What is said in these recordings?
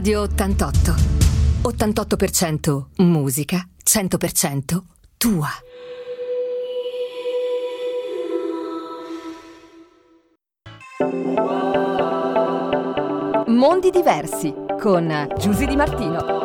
Radio 88. 88% musica, 100% tua. Mondi diversi con Giusy Di Martino.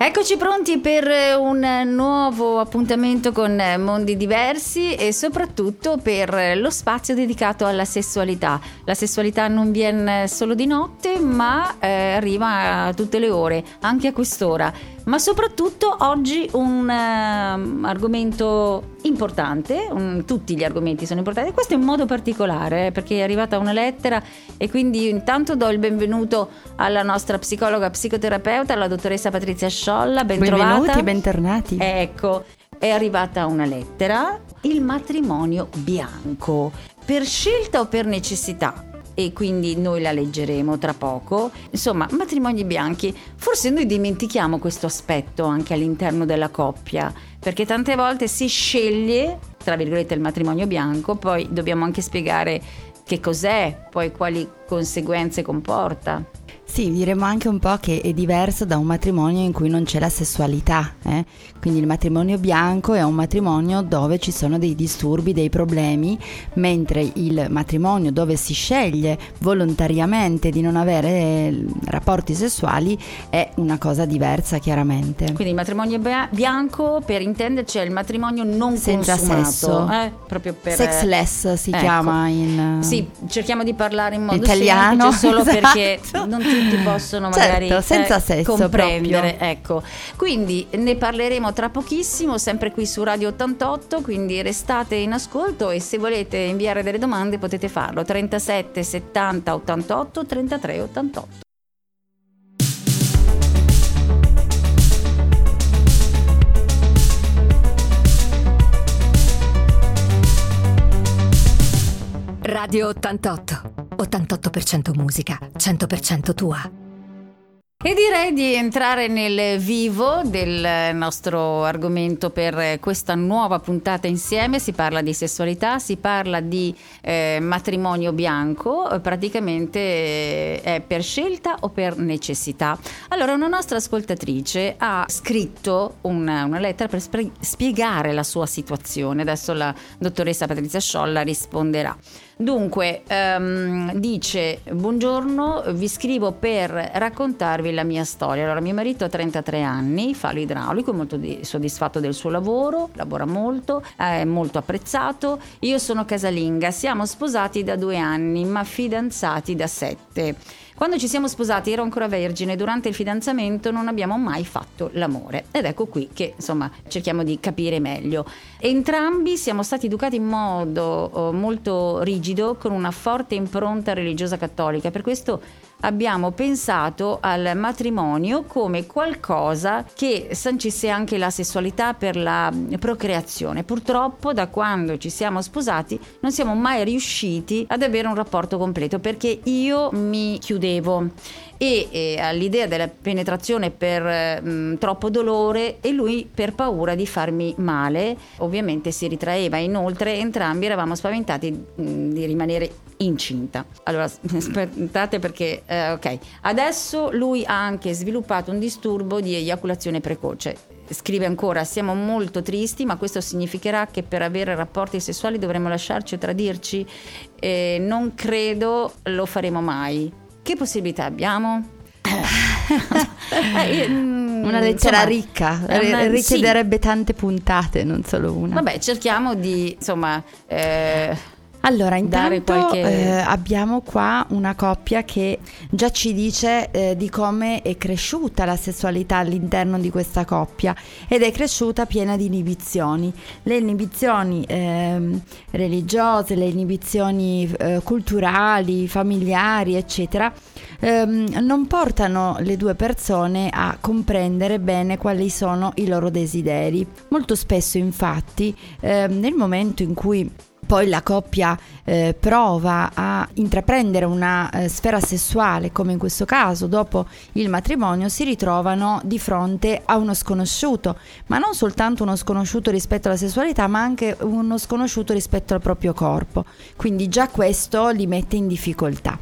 Eccoci pronti per un nuovo appuntamento con mondi diversi e soprattutto per lo spazio dedicato alla sessualità. La sessualità non viene solo di notte, ma eh, arriva a tutte le ore, anche a quest'ora. Ma soprattutto oggi un uh, argomento importante, un, tutti gli argomenti sono importanti, questo in modo particolare eh, perché è arrivata una lettera e quindi intanto do il benvenuto alla nostra psicologa psicoterapeuta, la dottoressa Patrizia Sciolla, ben Benvenuti, bentornati. Ecco, è arrivata una lettera, il matrimonio bianco, per scelta o per necessità? E quindi noi la leggeremo tra poco. Insomma, matrimoni bianchi. Forse noi dimentichiamo questo aspetto anche all'interno della coppia, perché tante volte si sceglie, tra virgolette, il matrimonio bianco, poi dobbiamo anche spiegare che cos'è, poi quali conseguenze comporta. Sì, diremmo anche un po' che è diverso da un matrimonio in cui non c'è la sessualità. Eh? Quindi il matrimonio bianco è un matrimonio dove ci sono dei disturbi, dei problemi, mentre il matrimonio dove si sceglie volontariamente di non avere eh, rapporti sessuali è una cosa diversa chiaramente. Quindi il matrimonio bianco, per intenderci, è il matrimonio non Senza consumato. sesso. Eh? Proprio per... Sexless si Ecco. chiama in... Sì, cerchiamo di parlare in modo Italiano, semplice solo esatto. perché non tutti possono magari Certo, senza eh, sesso comprendere. proprio. Ecco. Quindi ne parleremo tra pochissimo, sempre qui su Radio 88, quindi restate in ascolto e se volete inviare delle domande potete farlo 37 70 88 33 88. Radio 88. 88% musica, 100% tua. E direi di entrare nel vivo del nostro argomento per questa nuova puntata insieme. Si parla di sessualità, si parla di eh, matrimonio bianco, praticamente eh, è per scelta o per necessità. Allora, una nostra ascoltatrice ha scritto una, una lettera per spiegare la sua situazione. Adesso la dottoressa Patrizia Sciolla risponderà. Dunque, ehm, dice, buongiorno, vi scrivo per raccontarvi la mia storia. Allora, mio marito ha 33 anni, fa l'idraulico, è molto di- soddisfatto del suo lavoro, lavora molto, è molto apprezzato. Io sono casalinga, siamo sposati da due anni, ma fidanzati da sette. Quando ci siamo sposati ero ancora vergine, durante il fidanzamento non abbiamo mai fatto l'amore. Ed ecco qui che insomma cerchiamo di capire meglio. Entrambi siamo stati educati in modo oh, molto rigido, con una forte impronta religiosa cattolica, per questo abbiamo pensato al matrimonio come qualcosa che sancisse anche la sessualità per la procreazione. Purtroppo da quando ci siamo sposati non siamo mai riusciti ad avere un rapporto completo perché io mi chiudevo. E eh, all'idea della penetrazione per eh, troppo dolore e lui per paura di farmi male. Ovviamente si ritraeva. Inoltre entrambi eravamo spaventati mh, di rimanere incinta allora aspettate perché eh, ok adesso lui ha anche sviluppato un disturbo di eiaculazione precoce Scrive ancora, siamo molto tristi, ma questo significherà che per avere rapporti sessuali dovremo lasciarci o tradirci? Eh, non credo lo faremo mai. Che possibilità abbiamo? Eh, mm, Una lettera insomma, ricca, una- ri- richiederebbe tante puntate, non solo una. Vabbè, cerchiamo di, insomma, eh, Allora, intanto qualche- eh, abbiamo qua una coppia che già ci dice eh, di come è cresciuta la sessualità all'interno di questa coppia ed è cresciuta piena di inibizioni. Le inibizioni ehm, religiose, le inibizioni eh, culturali, familiari, eccetera, ehm, non portano le due persone a comprendere bene quali sono i loro desideri. Molto spesso, infatti, ehm, nel momento in cui poi la coppia eh, prova a intraprendere una eh, sfera sessuale, come in questo caso, dopo il matrimonio, si ritrovano di fronte a uno sconosciuto, ma non soltanto uno sconosciuto rispetto alla sessualità, ma anche uno sconosciuto rispetto al proprio corpo. Quindi già questo li mette in difficoltà.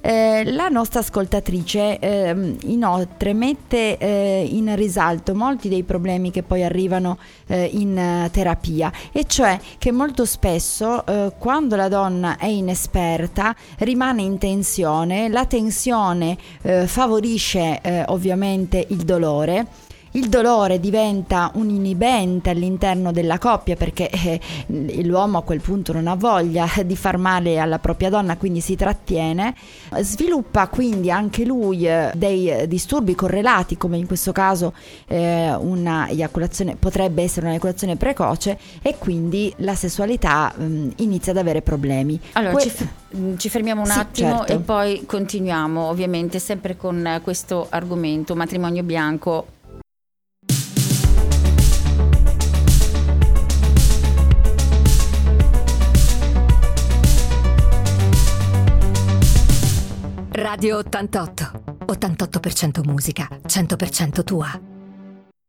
Eh, la nostra ascoltatrice eh, inoltre mette eh, in risalto molti dei problemi che poi arrivano eh, in uh, terapia. E cioè che molto spesso eh, quando la donna è inesperta rimane in tensione, la tensione eh, favorisce ovviamente il dolore il dolore diventa un inibente all'interno della coppia perché eh, l'uomo a quel punto non ha voglia di far male alla propria donna, quindi si trattiene, sviluppa quindi anche lui eh, dei disturbi correlati, come in questo caso eh, una eiaculazione potrebbe essere un'eiaculazione precoce e quindi la sessualità mh, mm, inizia ad avere problemi. Allora, que- ci, f- mm, ci, fermiamo un sì, attimo certo. e poi continuiamo, ovviamente sempre con questo argomento matrimonio bianco Radio 88. 88% musica, 100% tua.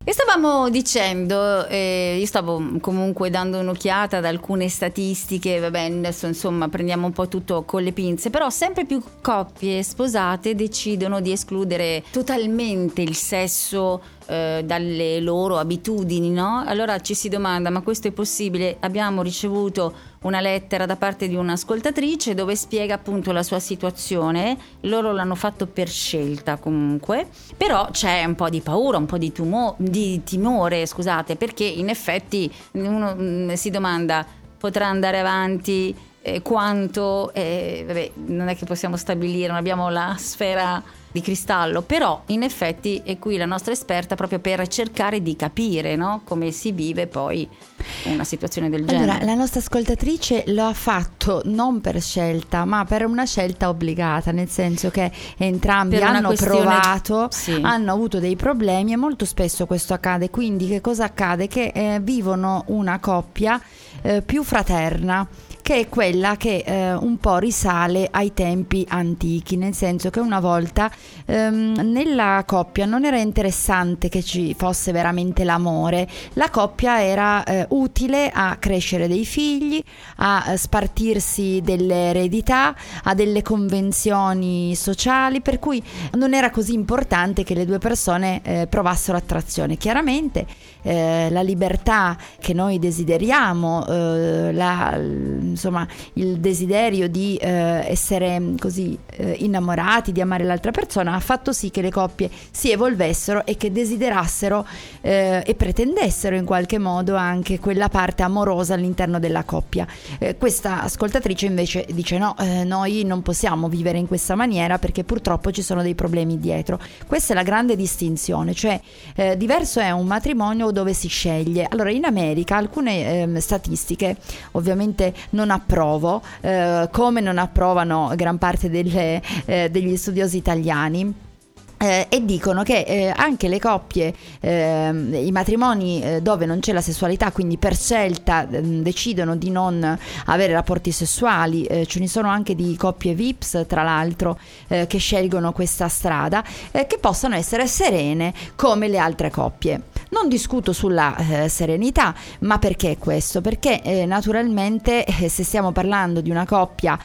E stavamo dicendo, eh, io stavo comunque dando un'occhiata ad alcune statistiche, vabbè adesso insomma prendiamo un po' tutto con le pinze, però sempre più coppie sposate decidono di escludere totalmente il sesso eh, dalle loro abitudini, no? Allora ci si domanda, ma questo è possibile? Abbiamo ricevuto una lettera da parte di un'ascoltatrice dove spiega appunto la sua situazione, loro l'hanno fatto per scelta comunque, però c'è un po' di paura, un po' di, tumo- di timore, scusate, perché in effetti uno mm, si domanda, potrà andare avanti? Eh, quanto, eh, vabbè, non è che possiamo stabilire, non abbiamo la sfera di cristallo, però in effetti è qui la nostra esperta proprio per cercare di capire no? come si vive poi una situazione del genere. Allora, la nostra ascoltatrice lo ha fatto non per scelta, ma per una scelta obbligata, nel senso che entrambi hanno provato, sì. hanno avuto dei problemi e molto spesso questo accade. Quindi che cosa accade? Che eh, vivono una coppia eh, più fraterna che è quella che eh, un po' risale ai tempi antichi, nel senso che una volta ehm, nella coppia non era interessante che ci fosse veramente l'amore, la coppia era eh, utile a crescere dei figli, a eh, spartirsi delle eredità, a delle convenzioni sociali, per cui non era così importante che le due persone eh, provassero attrazione. Chiaramente eh, la libertà che noi desideriamo, eh, la, insomma, il desiderio di eh, essere così eh, innamorati, di amare l'altra persona, ha fatto sì che le coppie si evolvessero e che desiderassero eh, e pretendessero in qualche modo anche quella parte amorosa all'interno della coppia. Questa ascoltatrice invece dice no, noi non possiamo vivere in questa maniera perché purtroppo ci sono dei problemi dietro. Questa è la grande distinzione, cioè diverso è un matrimonio dove si sceglie. Allora, in America alcune eh, statistiche ovviamente non approvo, eh, come non approvano gran parte delle, eh, degli studiosi italiani eh, e dicono che eh, anche le coppie, eh, i matrimoni eh, dove non c'è la sessualità, quindi per scelta mm, decidono di non avere rapporti sessuali, eh, ce ne sono anche di coppie VIPS, tra l'altro, eh, che scelgono questa strada, che possano essere serene come le altre coppie. Non discuto sulla serenità, ma perché questo? Perché naturalmente se stiamo parlando di una coppia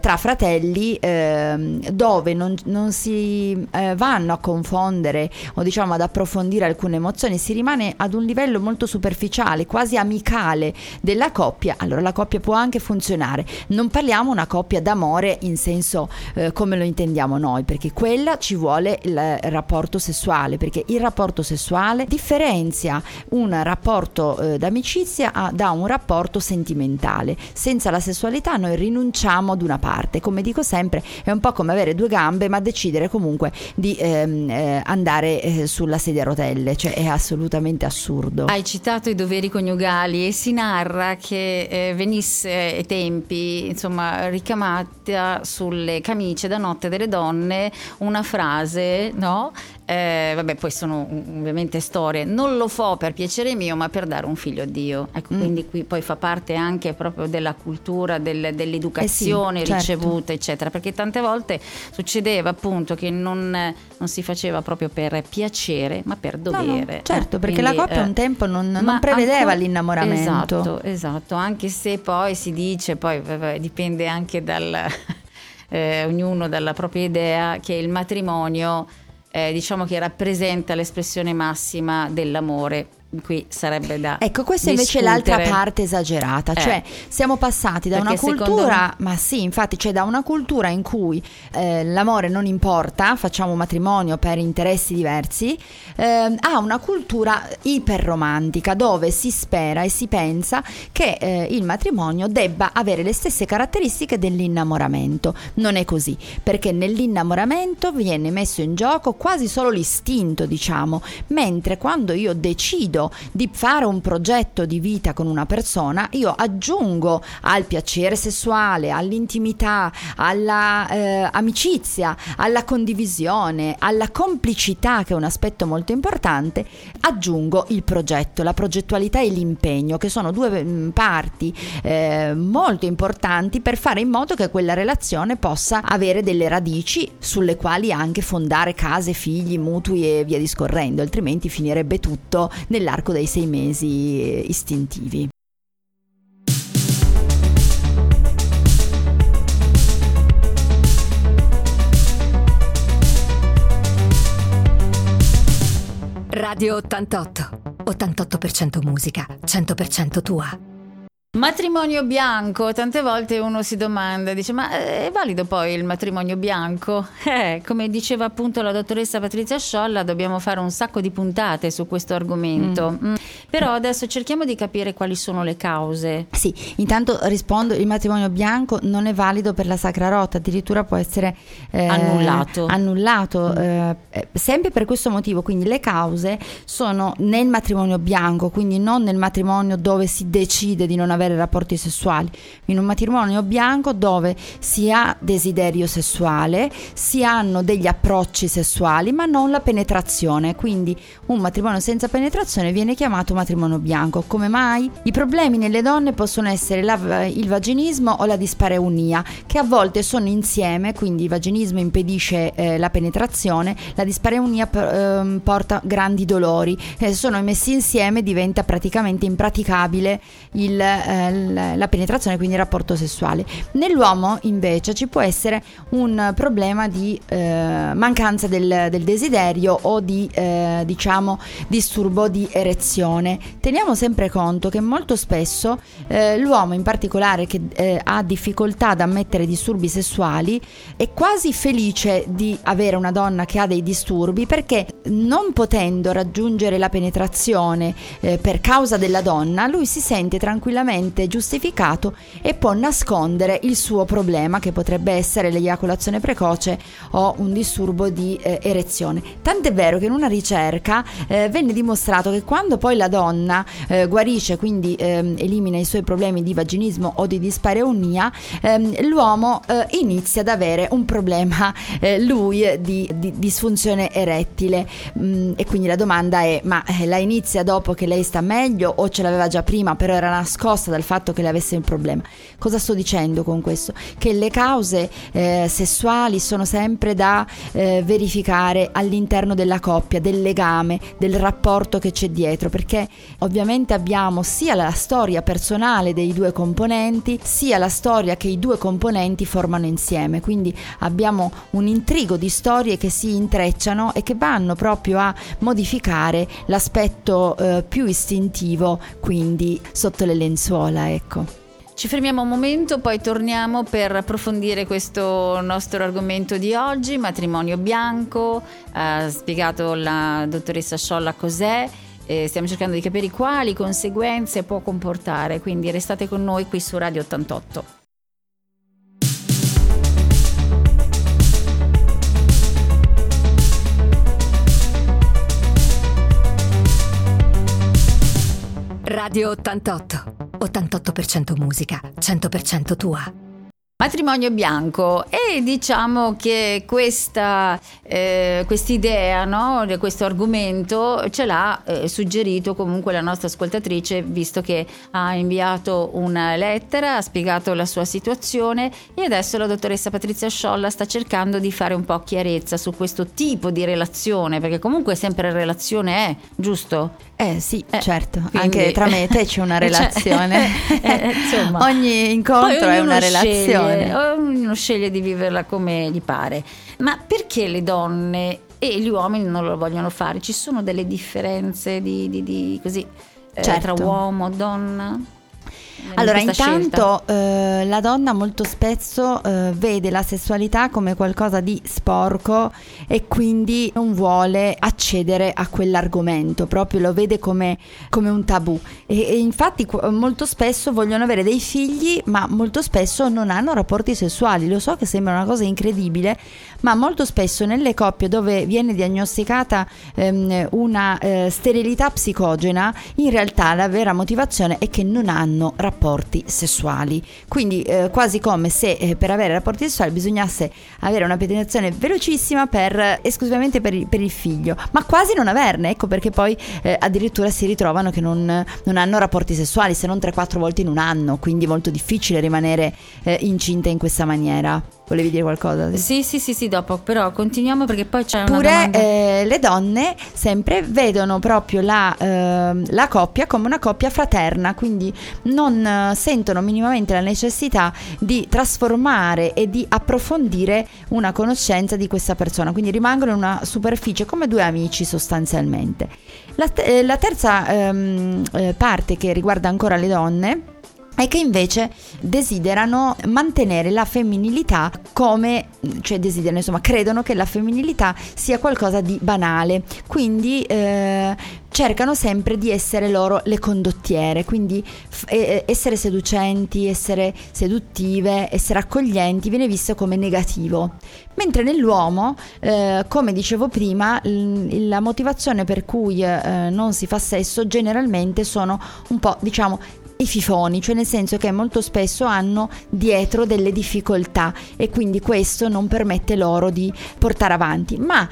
tra fratelli ehm, dove non, non si va vanno a confondere o diciamo ad approfondire alcune emozioni, si rimane ad un livello molto superficiale, quasi amicale della coppia, allora la coppia può anche funzionare. Non parliamo una coppia d'amore in senso eh, come lo intendiamo noi, perché quella ci vuole il rapporto sessuale, perché il rapporto sessuale differenzia un rapporto eh, d'amicizia a, da un rapporto sentimentale. Senza la sessualità noi rinunciamo ad una parte, come dico sempre, è un po' come avere due gambe, ma decidere comunque di ehm, eh, andare eh, sulla sedia a rotelle, cioè è assolutamente assurdo. Hai citato i doveri coniugali e si narra che eh, venisse ai tempi, insomma, ricamata sulle camicie da notte delle donne una frase, no? Eh, vabbè, poi sono ovviamente storie. Non lo fo per piacere mio, ma per dare un figlio a Dio. Ecco, mm. quindi qui poi fa parte anche proprio della cultura, del, dell'educazione eh sì, certo. ricevuta, eccetera. Perché tante volte succedeva appunto che non, non, si faceva proprio per piacere, ma per dovere. No, no, certo, eh, perché quindi, la coppia un tempo non, non prevedeva ancora, l'innamoramento. Esatto, esatto. Anche se poi si dice, poi vabbè, dipende anche dal eh, ognuno dalla propria idea, che il matrimonio eh, diciamo che rappresenta l'espressione massima dell'amore qui sarebbe da ecco questa invece è l'altra parte esagerata eh. cioè siamo passati da Perché una cultura me... ma sì infatti cioè da una cultura in cui eh, l'amore non importa facciamo matrimonio per interessi diversi eh, a una cultura iperromantica dove si spera e si pensa che eh, il matrimonio debba avere le stesse caratteristiche dell'innamoramento non è così perché nell'innamoramento viene messo in gioco quasi solo l'istinto diciamo mentre quando io decido decido di fare un progetto di vita con una persona, io aggiungo al piacere sessuale, all'intimità, alla eh, alla condivisione, alla complicità, che è un aspetto molto importante, aggiungo il progetto, la progettualità e l'impegno, che sono due mm, parti eh, molto importanti per fare in modo che quella relazione possa avere delle radici sulle quali anche fondare case, figli, mutui e via discorrendo, altrimenti finirebbe tutto nella nell'arco dei sei mesi istintivi. Radio 88. 88% musica, 100% tua. Matrimonio bianco, tante volte uno si domanda, dice ma eh, è valido poi il matrimonio bianco? Eh, come diceva appunto la dottoressa Patrizia Sciolla, dobbiamo fare un sacco di puntate su questo argomento, mm. Mm. però adesso cerchiamo di capire quali sono le cause. Sì, intanto rispondo, il matrimonio bianco non è valido per la Sacra Rota, addirittura può essere eh, annullato, annullato mm. Eh, eh, sempre per questo motivo, quindi le cause sono nel matrimonio bianco, quindi non nel matrimonio dove si decide di non avere avere rapporti sessuali, in un matrimonio bianco dove si ha desiderio sessuale, si hanno degli approcci sessuali, ma non la penetrazione. Quindi un matrimonio senza penetrazione viene chiamato matrimonio bianco. Come mai? I problemi nelle donne possono essere la, il vaginismo o la dispareunia, che a volte sono insieme, quindi il vaginismo impedisce eh, la penetrazione, la dispareunia eh, porta grandi dolori. Eh, sono messi insieme diventa praticamente impraticabile il, eh, la penetrazione, quindi il rapporto sessuale. Nell'uomo invece ci può essere un problema di eh, mancanza del, del, desiderio o di eh, diciamo disturbo di erezione. Teniamo sempre conto che molto spesso eh, l'uomo in particolare che eh, ha difficoltà ad ammettere disturbi sessuali è quasi felice di avere una donna che ha dei disturbi perché non potendo raggiungere la penetrazione eh, per causa della donna, lui si sente tranquillamente perfettamente giustificato e può nascondere il suo problema che potrebbe essere l'eiaculazione precoce o un disturbo di eh, erezione. Tant'è vero che in una ricerca eh, venne dimostrato che quando poi la donna eh, guarisce, quindi ehm, elimina i suoi problemi di vaginismo o di dispareunia, ehm, l'uomo eh, inizia ad avere un problema eh, lui di, di, disfunzione erettile mm, e quindi la domanda è ma eh, la inizia dopo che lei sta meglio o ce l'aveva già prima però era nascosta dal fatto che le avesse un problema. Cosa sto dicendo con questo? Che le cause eh, sessuali sono sempre da eh, verificare all'interno della coppia, del legame, del rapporto che c'è dietro, perché ovviamente abbiamo sia la storia personale dei due componenti, sia la storia che i due componenti formano insieme. Quindi abbiamo un intrigo di storie che si intrecciano e che vanno proprio a modificare l'aspetto eh, più istintivo, quindi sotto le lenzuola ecco. Ci fermiamo un momento, poi torniamo per approfondire questo nostro argomento di oggi, matrimonio bianco, ha spiegato la dottoressa Sciolla cos'è, e stiamo cercando di capire quali conseguenze può comportare, quindi restate con noi qui su Radio 88. Radio 88. 88% musica, 100% tua. Matrimonio bianco. E diciamo che questa eh, idea, no, questo argomento ce l'ha eh, suggerito comunque la nostra ascoltatrice visto che ha inviato una lettera, ha spiegato la sua situazione. E adesso la dottoressa Patrizia Sciolla sta cercando di fare un po' chiarezza su questo tipo di relazione perché comunque sempre relazione è, giusto? Eh sì, eh, certo, quindi... anche tra me e te c'è una relazione. Cioè, eh, Ogni incontro è una relazione Eh, ognuno sceglie di viverla come gli pare. Ma perché le donne e gli uomini non lo vogliono fare? Ci sono delle differenze di, di, di così, eh, Certo. tra uomo e donna? Allora, intanto eh, la donna molto spesso eh, vede la sessualità come qualcosa di sporco e quindi non vuole accedere a quell'argomento, proprio lo vede come, come un tabù. E, e infatti qu- molto spesso vogliono avere dei figli, ma molto spesso non hanno rapporti sessuali. Lo so che sembra una cosa incredibile, ma molto spesso nelle coppie dove viene diagnosticata ehm, una eh, sterilità psicogena, in realtà la vera motivazione è che non hanno rapporti sessuali. Quindi eh, quasi come se eh, per avere rapporti sessuali bisognasse avere una penetrazione velocissima per, esclusivamente per il, per il figlio, ma quasi non averne, ecco perché poi eh, addirittura si ritrovano che non, non hanno rapporti sessuali se non 3-4 volte in un anno, quindi molto difficile rimanere eh, incinta in questa maniera. Volevi dire qualcosa? Sì, sì, sì, sì, dopo, però continuiamo perché poi c'è una Oppure domanda. eh, le donne sempre vedono proprio la, ehm, la coppia come una coppia fraterna, quindi non eh, sentono minimamente la necessità di trasformare e di approfondire una conoscenza di questa persona, quindi rimangono in una superficie come due amici sostanzialmente. La, eh, la terza ehm, eh, parte che riguarda ancora le donne è che invece desiderano mantenere la femminilità come, cioè desiderano, insomma, credono che la femminilità sia qualcosa di banale, quindi eh, cercano sempre di essere loro le condottiere, quindi f- essere seducenti, essere seduttive, essere accoglienti viene visto come negativo. Mentre nell'uomo, eh, come dicevo prima, l- la motivazione per cui eh, non si fa sesso generalmente sono un po', diciamo, i fifoni, cioè nel senso che molto spesso hanno dietro delle difficoltà e quindi questo non permette loro di portare avanti, ma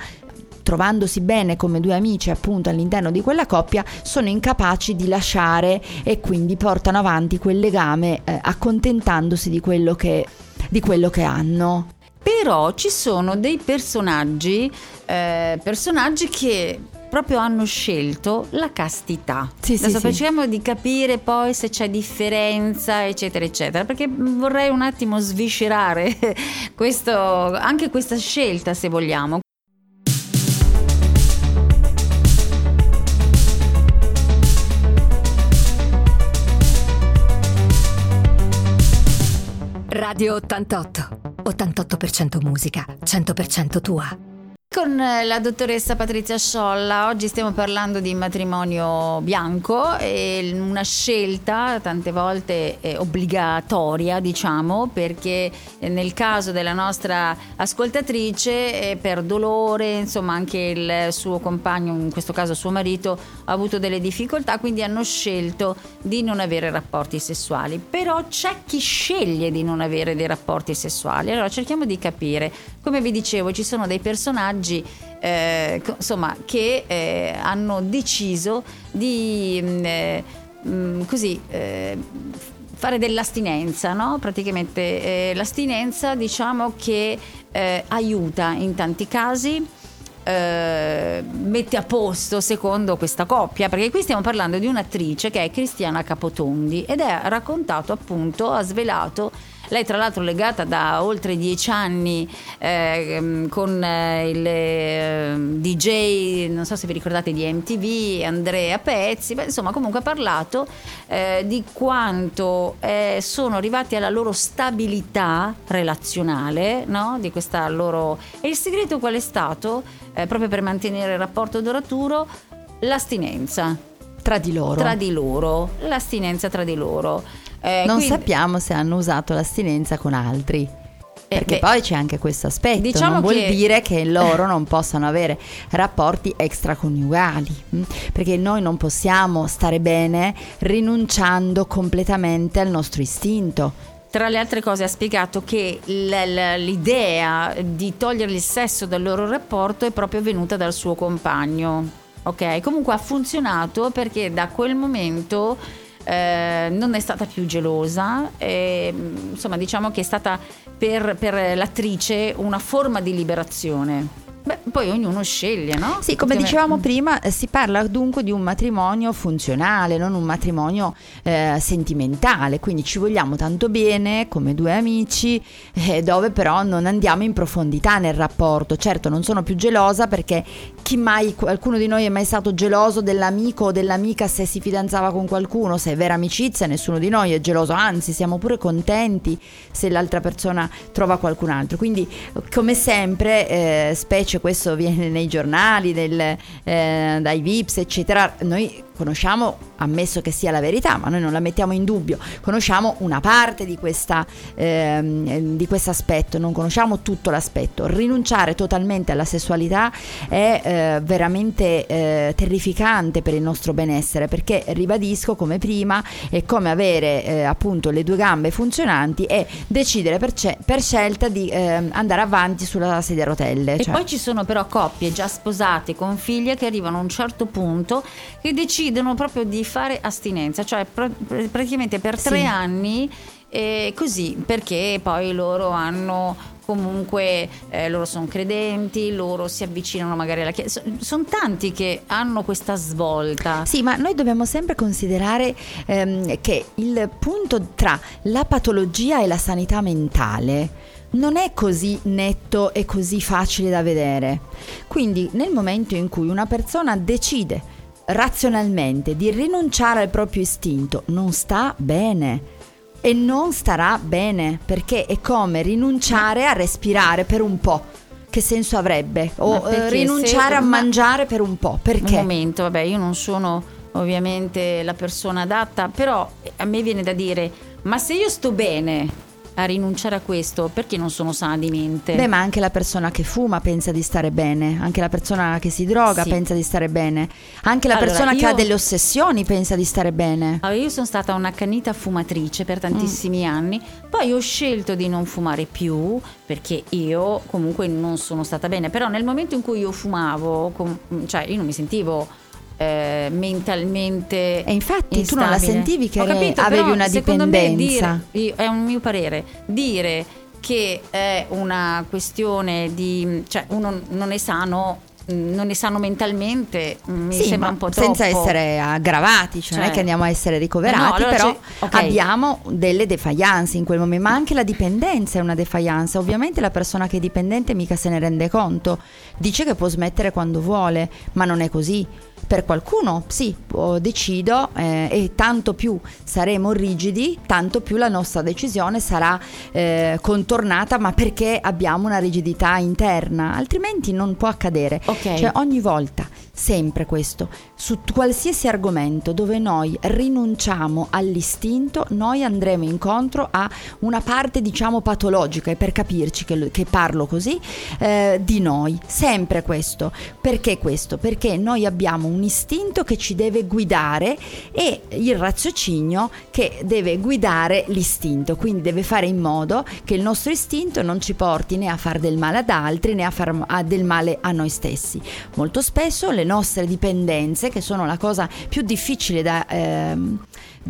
trovandosi bene come due amici appunto all'interno di quella coppia sono incapaci di lasciare e quindi portano avanti quel legame eh, accontentandosi di quello che, di quello che hanno. Però ci sono dei personaggi, eh, personaggi che proprio hanno scelto la castità. Sì, sì, Adesso sì. cerchiamo di capire poi se c'è differenza, eccetera, eccetera, perché vorrei un attimo sviscerare questo, anche questa scelta, se vogliamo. Radio 88. 88% musica, 100% tua. Con eh, la dottoressa Patrizia Sciolla. Oggi stiamo parlando di matrimonio bianco e una scelta tante volte eh, obbligatoria diciamo perché eh, nel caso della nostra ascoltatrice per dolore insomma anche il suo compagno in questo caso suo marito ha avuto delle difficoltà quindi hanno scelto di non avere rapporti sessuali. Però c'è chi sceglie di non avere dei rapporti sessuali. Allora cerchiamo di capire. Come vi dicevo ci sono dei personaggi eh, co- insomma, che eh, hanno deciso di mh, eh, mh, così eh, fare dell'astinenza, no? Praticamente eh, l'astinenza diciamo che eh, aiuta in tanti casi. eh, mette a posto secondo questa coppia perché qui stiamo parlando di un'attrice che è Cristiana Capotondi ed è raccontato appunto ha svelato lei tra l'altro legata da oltre dieci anni eh, con eh, il eh, DJ, non so se vi ricordate di MTV, Andrea Pezzi, beh, insomma comunque ha parlato eh, di quanto eh, sono arrivati alla loro stabilità relazionale, no? di questa loro... E il segreto qual è stato? Eh, proprio per mantenere il rapporto duraturo, l'astinenza Tra di loro. tra di loro, l'astinenza tra di loro. Eh, non quindi- sappiamo se hanno usato l'astinenza con altri. Perché beh, poi c'è anche questo aspetto, diciamo non vuol che- dire che loro non possano avere rapporti extraconiugali, mh? perché noi non possiamo stare bene rinunciando completamente al nostro istinto. Tra le altre cose ha spiegato che l'idea di togliere il sesso dal loro rapporto è proprio venuta dal suo compagno. Ok, comunque ha funzionato perché da quel momento eh, non è stata più gelosa, e, mh, insomma diciamo che è stata per, per l'attrice una forma di liberazione. Poi ognuno sceglie, no? Sì, come dicevamo prima, eh, si parla dunque di un matrimonio funzionale, non un matrimonio eh, sentimentale, quindi ci vogliamo tanto bene come due amici, eh, dove però non andiamo in profondità nel rapporto. Certo, non sono più gelosa perché chi mai, qualcuno di noi è mai stato geloso dell'amico o dell'amica se si fidanzava con qualcuno, se è vera amicizia, nessuno di noi è geloso, anzi siamo pure contenti se l'altra persona trova qualcun altro. Quindi come sempre, eh, specie questo viene nei giornali, nel, eh, dai VIPs, eccetera, noi conosciamo, ammesso che sia la verità, ma noi non la mettiamo in dubbio, conosciamo una parte di, questa, ehm, di questo aspetto, non conosciamo tutto l'aspetto. Rinunciare totalmente alla sessualità è eh, veramente eh, terrificante per il nostro benessere, perché ribadisco come prima è come avere eh, appunto le due gambe funzionanti e decidere per, ce- per scelta di ehm, andare avanti sulla sedia a rotelle. E cioè- poi ci sono però coppie già sposate con figlie che arrivano a un certo punto che decidono proprio di fare astinenza, cioè pr- pr- praticamente per Sì. tre anni eh, così, perché poi loro hanno comunque, eh, loro sono credenti, loro si avvicinano magari alla chiesa, sono tanti che hanno questa svolta. Sì, ma noi dobbiamo sempre considerare ehm, che il punto tra la patologia e la sanità mentale non è così netto e così facile da vedere. Quindi nel momento in cui una persona decide razionalmente di rinunciare al proprio istinto, non sta bene. E non starà bene perché è come rinunciare a respirare per un po'. Che senso avrebbe? O eh, rinunciare se- a ma- mangiare per un po'. Perché? Un momento, vabbè, io non sono ovviamente la persona adatta, però a me viene da dire, ma se io sto bene a rinunciare a questo, perché non sono sana di mente? Beh, ma anche la persona che fuma pensa di stare bene, anche la persona che si droga Sì. pensa di stare bene, anche la Allora, persona che io- ha delle ossessioni pensa di stare bene. Allora, io sono stata un'accanita fumatrice per Mm. tantissimi anni, poi ho scelto di non fumare più perché io comunque non sono stata bene, però nel momento in cui io fumavo, com- cioè io non mi sentivo eh, mentalmente E infatti tu non la instabile. sentivi che capito, avevi però una secondo me dipendenza. dire- è un mio parere dire che è una questione di cioè uno non è sano non è sano mentalmente mi Sì, sembra un po' troppo senza essere aggravati, cioè non è Cioè- che andiamo a essere ricoverati, No, allora però c'è- ok. abbiamo delle defiance in quel momento, ma anche la dipendenza è una defiance. Ovviamente la persona che è dipendente mica se ne rende conto, dice che può smettere quando vuole, ma non è così. Per qualcuno sì, decido eh, e tanto più saremo rigidi, tanto più la nostra decisione sarà eh, contornata, ma perché abbiamo una rigidità interna, altrimenti non può accadere. Ok. Cioè ogni volta, sempre questo, su qualsiasi argomento dove noi rinunciamo all'istinto, noi andremo incontro a una parte diciamo patologica e per capirci che, che parlo così, eh, di noi, sempre questo. Perché questo? Perché noi abbiamo un istinto che ci deve guidare e il raziocinio che deve guidare l'istinto, quindi deve fare in modo che il nostro istinto non ci porti né a fare del male ad altri né a fare del male a noi stessi. Molto spesso le nostre dipendenze, che sono la cosa più difficile da, ehm,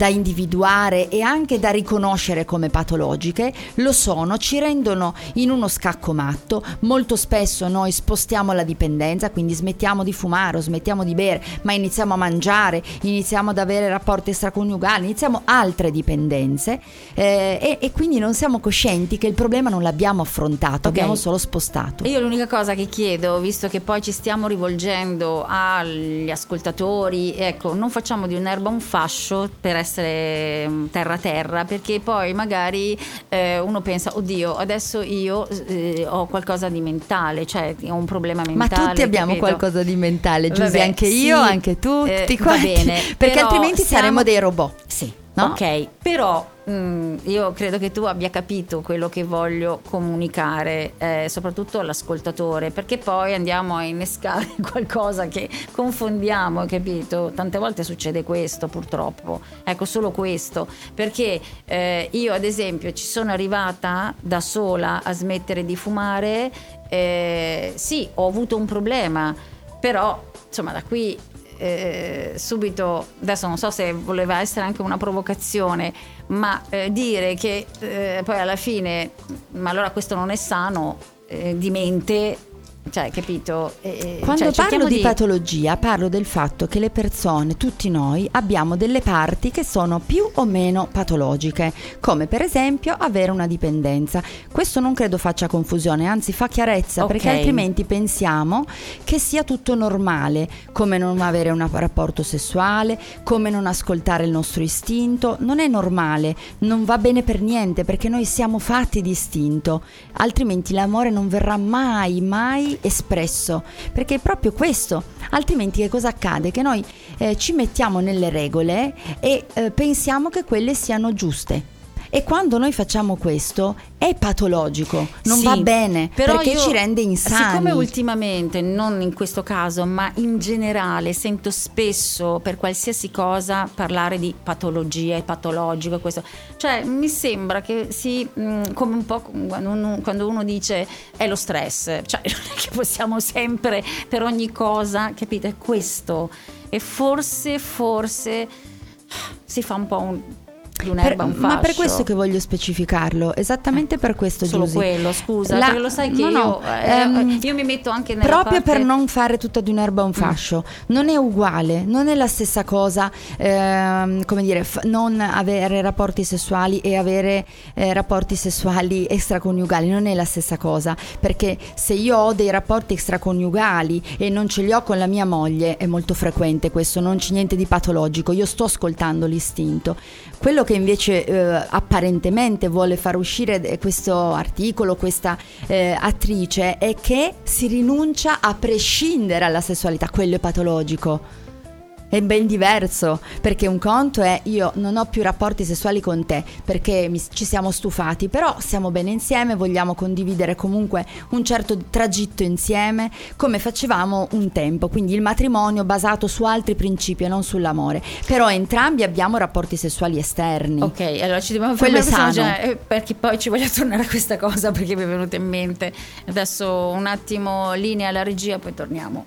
da individuare e anche da riconoscere come patologiche, lo sono, ci rendono in uno scacco matto. Molto spesso noi spostiamo la dipendenza, quindi smettiamo di fumare o smettiamo di bere, ma iniziamo a mangiare, iniziamo ad avere rapporti extraconiugali, iniziamo altre dipendenze eh, e, e quindi non siamo coscienti che il problema non l'abbiamo affrontato, Ok. abbiamo solo spostato. Io l'unica cosa che chiedo, visto che poi ci stiamo rivolgendo agli ascoltatori, ecco, non facciamo di un'erba un fascio per essere mm, terra terra, perché poi magari eh, uno pensa, oddio, adesso io eh, ho qualcosa di mentale, cioè ho un problema Ma mentale. tutti abbiamo capito? qualcosa di mentale, Vabbè, anche io, sì, anche tu, eh, tutti va quanti. bene, perché altrimenti siamo- saremmo dei robot. Sì, No? ok, però mm, io credo che tu abbia capito quello che voglio comunicare, eh, soprattutto all'ascoltatore, perché poi andiamo a innescare qualcosa che confondiamo, capito? Tante volte succede questo purtroppo, ecco solo questo, perché eh, io ad esempio ci sono arrivata da sola a smettere di fumare, eh, sì, ho avuto un problema, però insomma da qui eh, subito, adesso non so se voleva essere anche una provocazione, ma eh, dire che eh, poi alla fine, ma allora questo non è sano, eh, di mente, cioè, capito? Eh, Quando cioè, parlo di, di patologia, parlo del fatto che le persone, tutti noi, abbiamo delle parti che sono più o meno patologiche, come per esempio avere una dipendenza. Questo non credo faccia confusione, anzi fa chiarezza, okay. perché altrimenti pensiamo che sia tutto normale, come non avere un rapporto sessuale, come non ascoltare il nostro istinto. Non è normale, non va bene per niente, perché noi siamo fatti di istinto, altrimenti l'amore non verrà mai, mai espresso, perché è proprio questo, altrimenti che cosa accade? Che noi eh, ci mettiamo nelle regole e eh, pensiamo che quelle siano giuste. E quando noi facciamo questo è patologico, non sì, va bene perché io, ci rende insani. Siccome ultimamente, non in questo caso, ma in generale, sento spesso per qualsiasi cosa parlare di patologia e patologico, questo. cioè mi sembra che si, mm, come un po' quando uno, quando uno dice è lo stress, cioè non è che possiamo sempre per ogni cosa, capite, è questo. E forse, forse si fa un po' un di un'erba per, un fascio. Ma per questo che voglio specificarlo, esattamente per questo Solo Giusy. quello, scusa, La, lo sai che no, io, eh, ehm, io, mi metto anche nella Proprio parte... per non fare tutta di un'erba un mm. fascio, mm. non è uguale, non è la stessa cosa, ehm, come dire, f- non avere rapporti sessuali e avere eh, rapporti sessuali extraconiugali, non è la stessa cosa, perché se io ho dei rapporti extraconiugali e non ce li ho con la mia moglie, è molto frequente questo, non c'è niente di patologico, io sto ascoltando l'istinto. Quello che invece eh, apparentemente vuole far uscire questo articolo, questa eh, attrice, è che si rinuncia a prescindere alla sessualità, quello è patologico è ben diverso, perché un conto è io non ho più rapporti sessuali con te perché mi, ci siamo stufati, però siamo bene insieme, vogliamo condividere comunque un certo tragitto insieme come facevamo un tempo, quindi il matrimonio basato su altri principi e non sull'amore, però entrambi abbiamo rapporti sessuali esterni. Ok, allora ci dobbiamo fare una già, eh, perché poi ci voglio tornare a questa cosa perché mi è venuta in mente. Adesso un attimo linea alla regia, poi torniamo.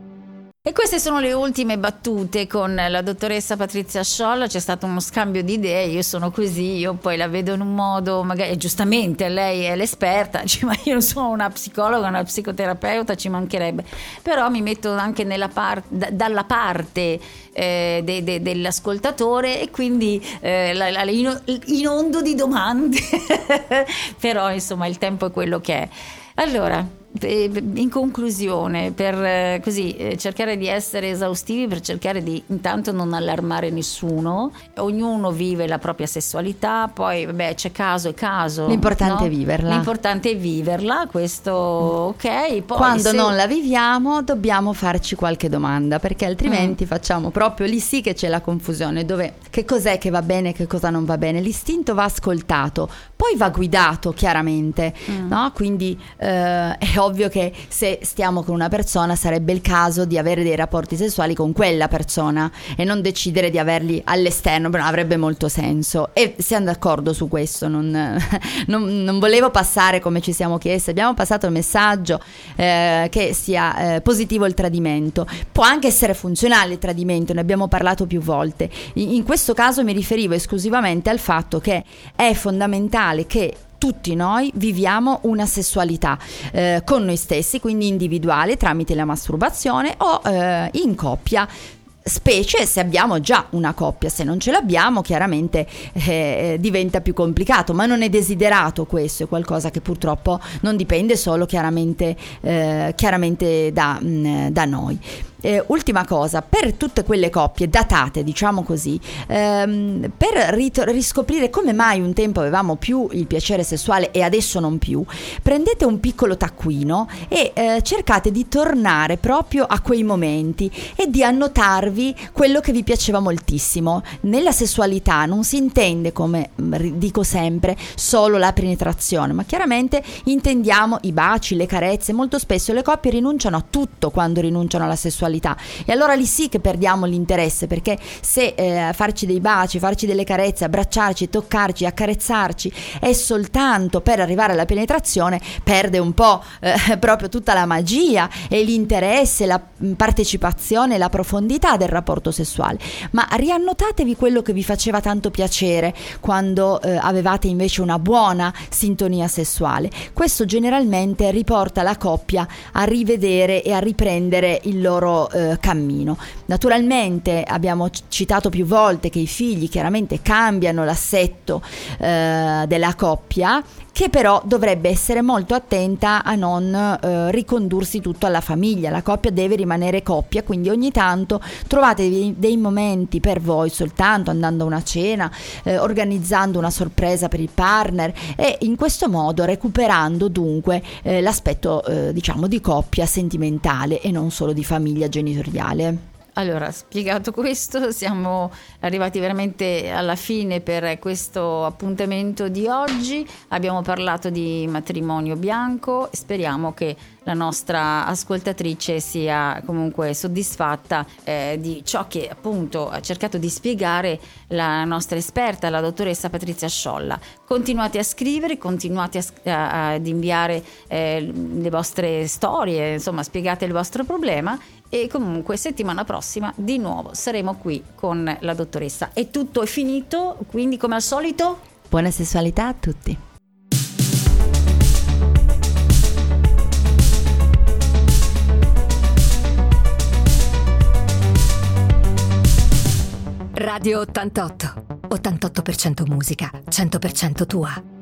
E queste sono le ultime battute con la dottoressa Patrizia Sciolla, c'è stato uno scambio di idee, io sono così, io poi la vedo in un modo, magari giustamente lei è l'esperta, ma io non sono una psicologa, una psicoterapeuta, ci mancherebbe, però mi metto anche par- d- dalla parte eh, de- de- dell'ascoltatore e quindi eh, la, la, in- inondo di domande, però insomma il tempo è quello che è. Allora, in conclusione, per eh, così, eh, cercare di essere esaustivi, per cercare di intanto non allarmare nessuno, ognuno vive la propria sessualità, poi vabbè c'è caso e caso. L'importante no? è viverla. L'importante è viverla, questo ok. Poi Quando se... non la viviamo dobbiamo farci qualche domanda, perché altrimenti mm. facciamo proprio lì sì che c'è la confusione, dove che cos'è che va bene e che cosa non va bene. L'istinto va ascoltato, poi va guidato chiaramente, mm. no? Quindi eh, è ovvio che se stiamo con una persona sarebbe il caso di avere dei rapporti sessuali con quella persona e non decidere di averli all'esterno, però avrebbe molto senso. E siamo d'accordo su questo, non, non, non volevo passare come ci siamo chiesti, abbiamo passato il messaggio eh, che sia eh, positivo il tradimento. Può anche essere funzionale il tradimento, ne abbiamo parlato più volte. In, in questo caso mi riferivo esclusivamente al fatto che è fondamentale che tutti noi viviamo una sessualità eh, con noi stessi, quindi individuale tramite la masturbazione o eh, in coppia specie se abbiamo già una coppia, se non ce l'abbiamo chiaramente eh, diventa più complicato, ma non è desiderato questo, è qualcosa che purtroppo non dipende solo chiaramente, eh, chiaramente da, mh, mm, da noi. Eh, ultima cosa, per tutte quelle coppie datate, diciamo così, ehm, per rit- riscoprire come mai un tempo avevamo più il piacere sessuale e adesso non più, prendete un piccolo taccuino e eh, cercate di tornare proprio a quei momenti e di annotarvi quello che vi piaceva moltissimo. Nella sessualità non si intende, come mm, dico sempre, solo la penetrazione, ma chiaramente intendiamo i baci, le carezze. Molto spesso le coppie rinunciano a tutto quando rinunciano alla sessualità sessualità. E allora lì sì che perdiamo l'interesse, perché se eh, farci dei baci, farci delle carezze, abbracciarci, toccarci, accarezzarci è soltanto per arrivare alla penetrazione, perde un po' eh, proprio tutta la magia e l'interesse, la partecipazione, la profondità del rapporto sessuale. Ma riannotatevi quello che vi faceva tanto piacere quando eh, avevate invece una buona sintonia sessuale. Questo generalmente riporta la coppia a rivedere e a riprendere il loro eh, cammino. Naturalmente abbiamo citato più volte che i figli chiaramente cambiano l'assetto eh, della coppia che però dovrebbe essere molto attenta a non eh, ricondursi tutto alla famiglia. La coppia deve rimanere coppia, quindi ogni tanto trovate dei, dei momenti per voi soltanto andando a una cena, eh, organizzando una sorpresa per il partner e in questo modo recuperando dunque eh, l'aspetto eh, diciamo di coppia sentimentale e non solo di famiglia genitoriale. Allora, spiegato questo, siamo arrivati veramente alla fine per questo appuntamento di oggi. Abbiamo parlato di matrimonio bianco speriamo che la nostra ascoltatrice sia comunque soddisfatta eh, di ciò che appunto ha cercato di spiegare la nostra esperta, la dottoressa Patrizia Sciolla. Continuate a scrivere, continuate a, a, ad inviare eh, le vostre storie, insomma spiegate il vostro problema e comunque settimana prossima di nuovo saremo qui con la dottoressa. E tutto è finito, quindi come al solito... Buona sessualità a tutti. Radio 88. 88% musica, 100% tua.